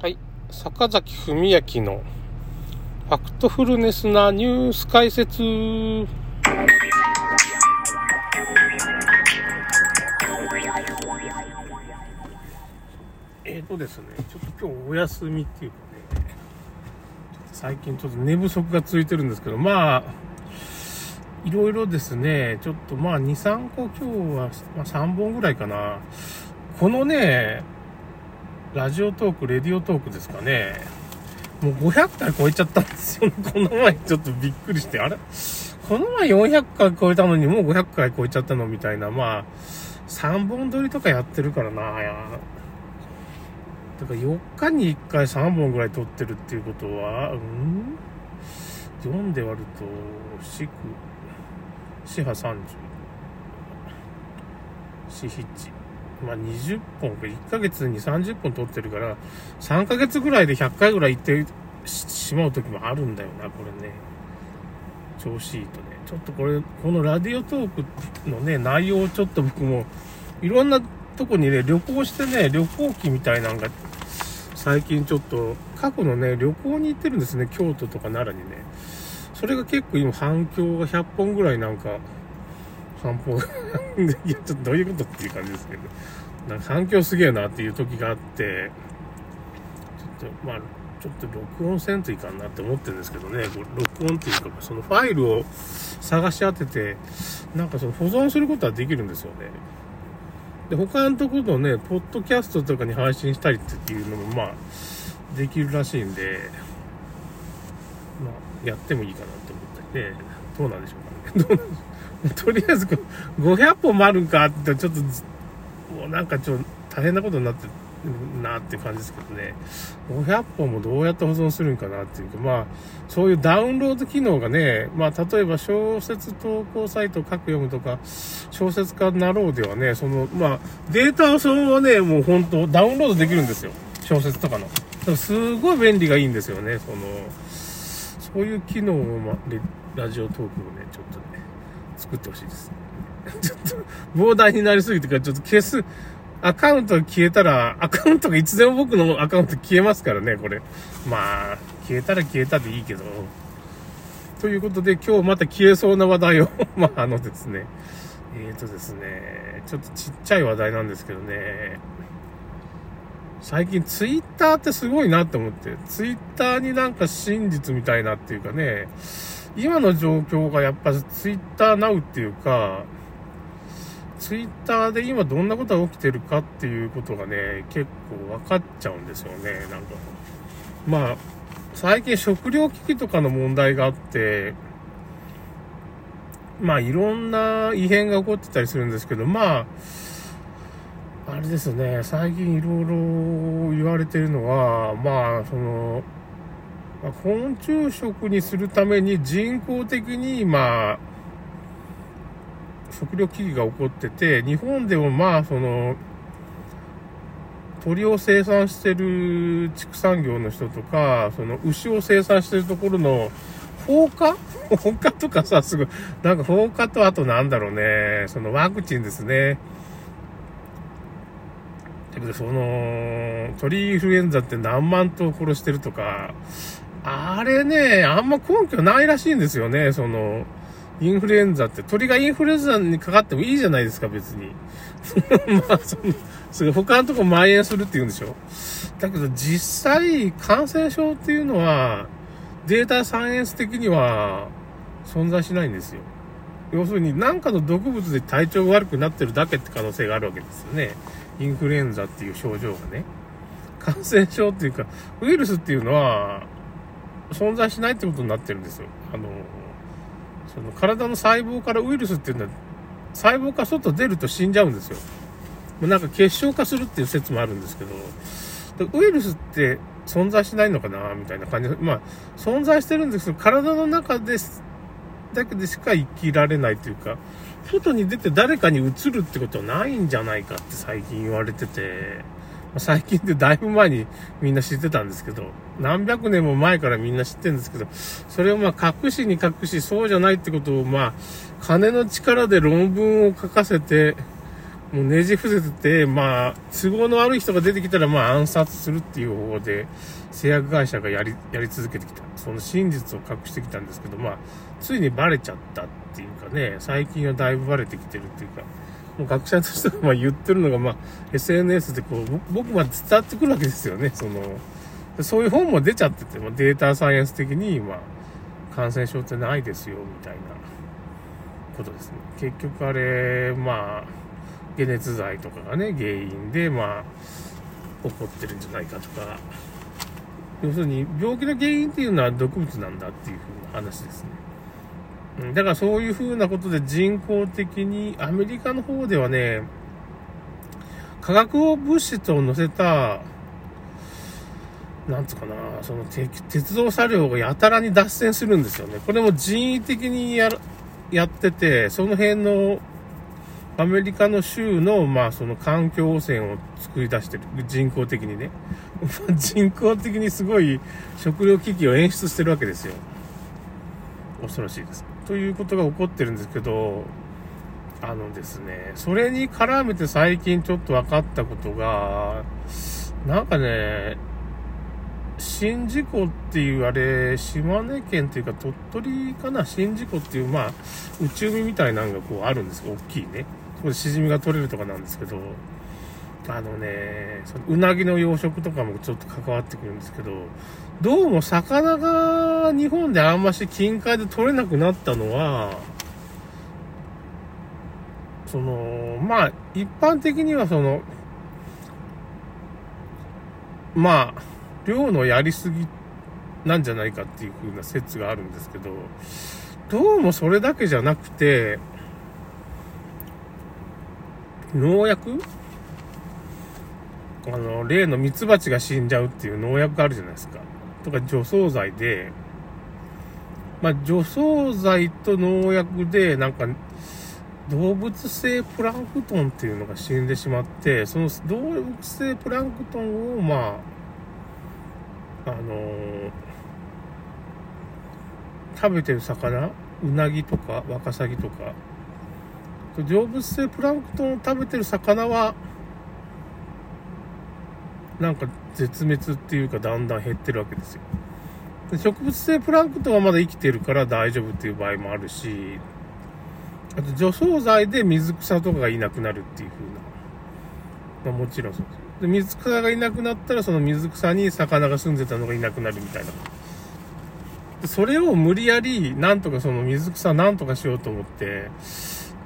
はい。坂崎文明のファクトフルネスなニュース解説。えーとですね、ちょっと今日お休みっていうかね、最近ちょっと寝不足が続いてるんですけど、まあ、いろいろですね、ちょっとまあ2、3個今日は、まあ、3本ぐらいかな。このね、ラジオトーク、レディオトークですかね。もう500回超えちゃったんですよ。この前ちょっとびっくりして、あれ？この前400回超えたのにもう500回超えちゃったのみたいな、まあ、3本撮りとかやってるからな、だから4日に1回3本ぐらい撮ってるっていうことは、うん ?4 で割ると、四九、四波30、四七。まあ、20本か、1ヶ月に30本撮ってるから、3ヶ月ぐらいで100回ぐらい行ってしまう時もあるんだよな、これね。調子いいとね。ちょっとこれ、このラディオトークのね、内容をちょっと僕も、いろんなとこにね、旅行してね、旅行記みたいなのが、最近ちょっと、過去のね、旅行に行ってるんですね、京都とか奈良にね。それが結構今反響が100本ぐらいなんか、散歩 いや、ちょっとどういうことっていう感じですけど、なんか反響すげえなっていう時があって、ちょっと、まあ、ちょっと録音せんといかんなって思ってるんですけどね、録音っていうか、そのファイルを探し当てて、なんかその保存することはできるんですよね。で、他のところのね、ポッドキャストとかに配信したりっていうのも、まあ、できるらしいんで、まあ、やってもいいかなって思ったりね、どうなんでしょうかね。どうなんでしょう とりあえず500本もあるんかってちょっと、もうなんかちょっと大変なことになってるなって感じですけどね。500本もどうやって保存するんかなっていうか、まあ、そういうダウンロード機能がね、まあ、例えば小説投稿サイトを書く読むとか、小説家になろうではね、その、まあ、データをそのままね、もう本当ダウンロードできるんですよ。小説とかの。だかすごい便利がいいんですよね、その、そういう機能を、まあ、ラジオトークをね、ちょっとね、作ってほしいです。ちょっと、膨大になりすぎてから、ちょっと消す、アカウントが消えたら、アカウントがいつでも僕のアカウント消えますからね、これ。まあ、消えたら消えたでいいけど。ということで、今日また消えそうな話題を まあ、あのですね、えーとですね、ちょっとちっちゃい話題なんですけどね、最近ツイッターってすごいなって思って、ツイッターになんか真実みたいなっていうかね、今の状況がやっぱツイッターナウっていうか、ツイッターで今どんなことが起きてるかっていうことがね、結構分かっちゃうんですよね、なんか。まあ、最近食料危機とかの問題があって、まあいろんな異変が起こってたりするんですけど、まあ、あれですね、最近いろいろ言われてるのは、まあ、その、ま、昆虫食にするために人工的に、まあ、食料危機が起こってて、日本でもまあ、その、鳥を生産してる畜産業の人とか、その牛を生産してるところの放火？放火とかさ、すぐ、なんか放火とあとなんだろうね、そのワクチンですね。だけど、その、鳥インフルエンザって何万頭殺してるとか、あれね、あんま根拠ないらしいんですよね、その、インフルエンザって、鳥がインフルエンザにかかってもいいじゃないですか、別に。まあ、その、それ他のとこ蔓延するって言うんでしょ？だけど実際、感染症っていうのは、データサイエンス的には存在しないんですよ。要するに何かの毒物で体調が悪くなってるだけって可能性があるわけですよね。インフルエンザっていう症状がね。感染症っていうか、ウイルスっていうのは、存在しないってことになってるんですよ。あの、その体の細胞からウイルスっていうのは、細胞から外出ると死んじゃうんですよ。なんか結晶化するっていう説もあるんですけど、ウイルスって存在しないのかなみたいな感じで、まあ、存在してるんですけど、体の中ですだけでしか生きられないというか、外に出て誰かに移るってことはないんじゃないかって最近言われてて、最近でだいぶ前にみんな知ってたんですけど、何百年も前からみんな知ってるんですけど、それをまあ隠しに隠し、そうじゃないってことをまあ、金の力で論文を書かせて、もうねじ伏せてて、まあ、都合の悪い人が出てきたら、まあ、暗殺するっていう方法で、製薬会社がやり、やり続けてきた。その真実を隠してきたんですけど、まあ、ついにバレちゃったっていうかね、最近はだいぶバレてきてるっていうか、学者としてはま言ってるのが、まあ、SNS でこう、僕まで伝わってくるわけですよね、その、そういう本も出ちゃってて、まあ、データサイエンス的に、まあ、感染症ってないですよ、みたいなことですね。結局あれ、まあ、解熱剤とかがね、原因で、まあ、起こってるんじゃないかとか、要するに病気の原因っていうのは毒物なんだっていう風な話ですね。だからそういう風なことで人工的に、アメリカの方ではね、化学物質を乗せた、なんつうかな、その鉄道車両がやたらに脱線するんですよね。これも人為的にややってて、その辺のアメリカの州の、まあ、その環境汚染を作り出してる。人工的にね。人工的にすごい食料危機を演出してるわけですよ。恐ろしいです。ということが起こってるんですけど、あのですね、それに絡めて最近ちょっと分かったことが、なんかね、宍道湖っていうあれ、島根県っていうか鳥取かな？宍道湖っていう、まあ、内海みたいなのがこうあるんですよ。大きいね。そこでシジミが取れるとかなんですけど、あのね、そのうなぎの養殖とかもちょっと関わってくるんですけど、どうも魚が日本であんまし近海で取れなくなったのは、その、まあ、一般的にはその、まあ、漁のやりすぎなんじゃないかっていう風な説があるんですけど、どうもそれだけじゃなくて、農薬あの、例のミツバチが死んじゃうっていう農薬があるじゃないですか。とか除草剤で、まあ、除草剤と農薬で、なんか、動物性プランクトンっていうのが死んでしまって、その動物性プランクトンを、まあ、あのー、食べてる魚、うなぎとかワカサギとか、動物性プランクトンを食べてる魚は、なんか絶滅っていうかだんだん減ってるわけですよ。で植物性プランクトンはまだ生きてるから大丈夫っていう場合もあるし、あと除草剤で水草とかがいなくなるっていう風な。まあもちろんそうです。で、水草がいなくなったらその水草に魚が住んでたのがいなくなるみたいな。それを無理やり、なんとかその水草なんとかしようと思って、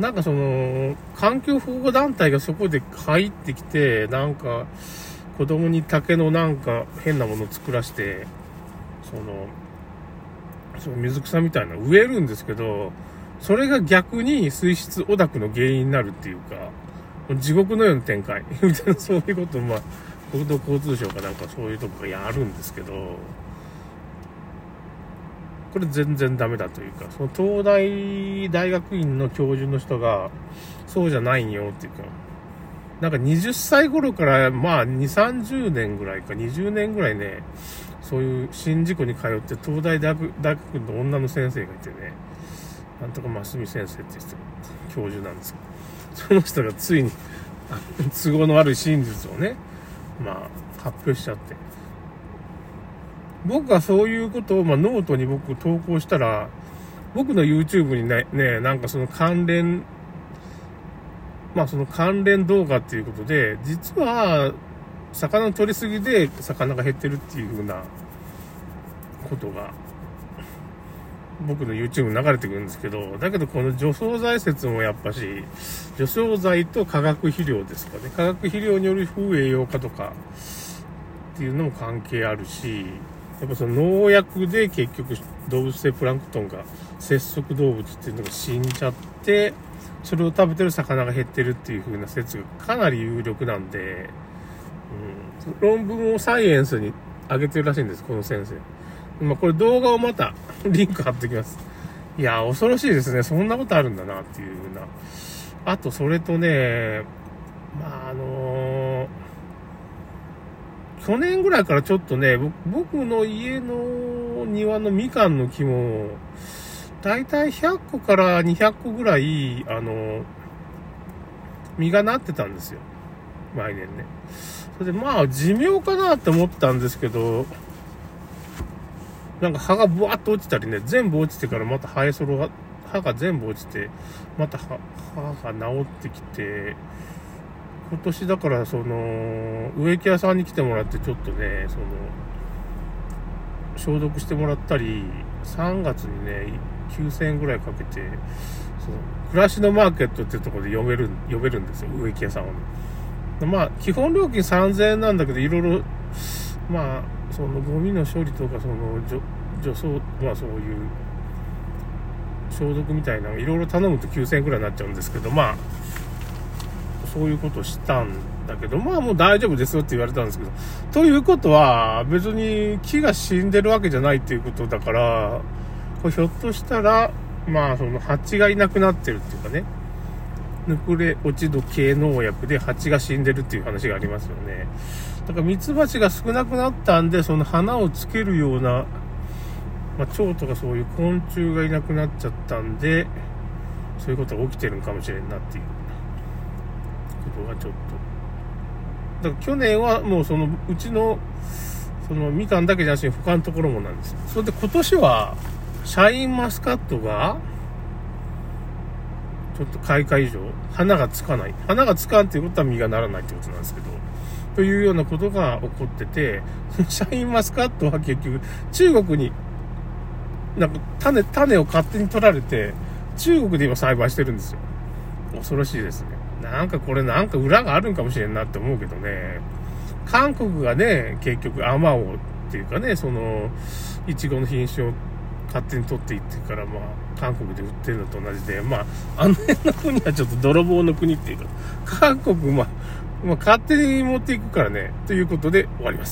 なんかその、環境保護団体がそこで入ってきて、なんか、子供に竹のなんか変なものを作らして、その、その水草みたいな植えるんですけど、それが逆に水質汚濁の原因になるっていうか、地獄のような展開。みたいな、そういうこと、まあ、国土交通省かなんかそういうとこがやるんですけど、これ全然ダメだというか、その東大大学院の教授の人が、そうじゃないよっていうか、なんか20歳頃から、まあ2、30年ぐらいか、20年ぐらいね、そういう新事故に通って東大大学の女の先生がいてね、なんとか真澄先生って人、教授なんです。けど、その人がついに、都合の悪い真実をね、まあ、発表しちゃって、僕がそういうことを、まあ、ノートに僕投稿したら、僕の YouTube にね、ね、なんかその関連、まあその関連動画っていうことで、実は、魚の取りすぎで魚が減ってるっていう風なことが、僕の YouTube 流れてくるんですけど、だけどこの除草剤説もやっぱし、除草剤と化学肥料ですかね。化学肥料による風栄養化とかっていうのも関係あるし、やっぱその農薬で結局動物性プランクトンが節足動物っていうのが死んじゃって、それを食べてる魚が減ってるっていう風な説がかなり有力なんで、うん、論文をサイエンスに上げてるらしいんです、この先生。まあ、これ動画をまたリンク貼ってきます。いや、恐ろしいですね。そんなことあるんだなっていう風な。あと、それとね、まあ、あのー去年ぐらいからちょっとね、僕の家の庭のみかんの木も、だいたい100個から200個ぐらい、あの、実がなってたんですよ。毎年ね。それでまあ寿命かなって思ったんですけど、なんか葉がブワッと落ちたりね、全部落ちてからまた生えそろが、葉が全部落ちて、また葉が治ってきて、今年だからその、植木屋さんに来てもらってちょっとね、その、消毒してもらったり、3月にね、9000円ぐらいかけて、その、暮らしのマーケットっていうところで読める、読めるんですよ、植木屋さんをね。まあ、基本料金3000円なんだけど、いろいろ、まあ、そのゴミの処理とか、その除、除草、まあそういう、消毒みたいなのいろいろ頼むと9000円くらいになっちゃうんですけど、まあ、そういうことしたんだけど、まあもう大丈夫ですよって言われたんですけど、ということは、別に木が死んでるわけじゃないっていうことだから、これひょっとしたら、まあその蜂がいなくなってるっていうかね、ヌクレ落ち度系農薬で蜂が死んでるっていう話がありますよね。だからミツバチが少なくなったんで、その花をつけるような、まあ、蝶とかそういう昆虫がいなくなっちゃったんで、そういうことが起きてるんかもしれんなっていうことがちょっと。だから去年はもうそのうちの、そのみかんだけじゃなしに他のところもなんです。それで今年は、シャインマスカットが、ちょっと開花以上、花がつかない。花がつかんっていうことは実がならないってことなんですけど、というようなことが起こってて、シャインマスカットは結局、中国に、なんか種、種を勝手に取られて、中国で今栽培してるんですよ。恐ろしいですね。なんかこれなんか裏があるんかもしれんなって思うけどね。韓国がね、結局アマオっていうかね、その、いちごの品種を勝手に取っていってから、まあ、韓国で売ってるのと同じで、まあ、あの辺の国はちょっと泥棒の国っていうか、韓国、まあ、まあ、勝手に持っていくからね、ということで終わります。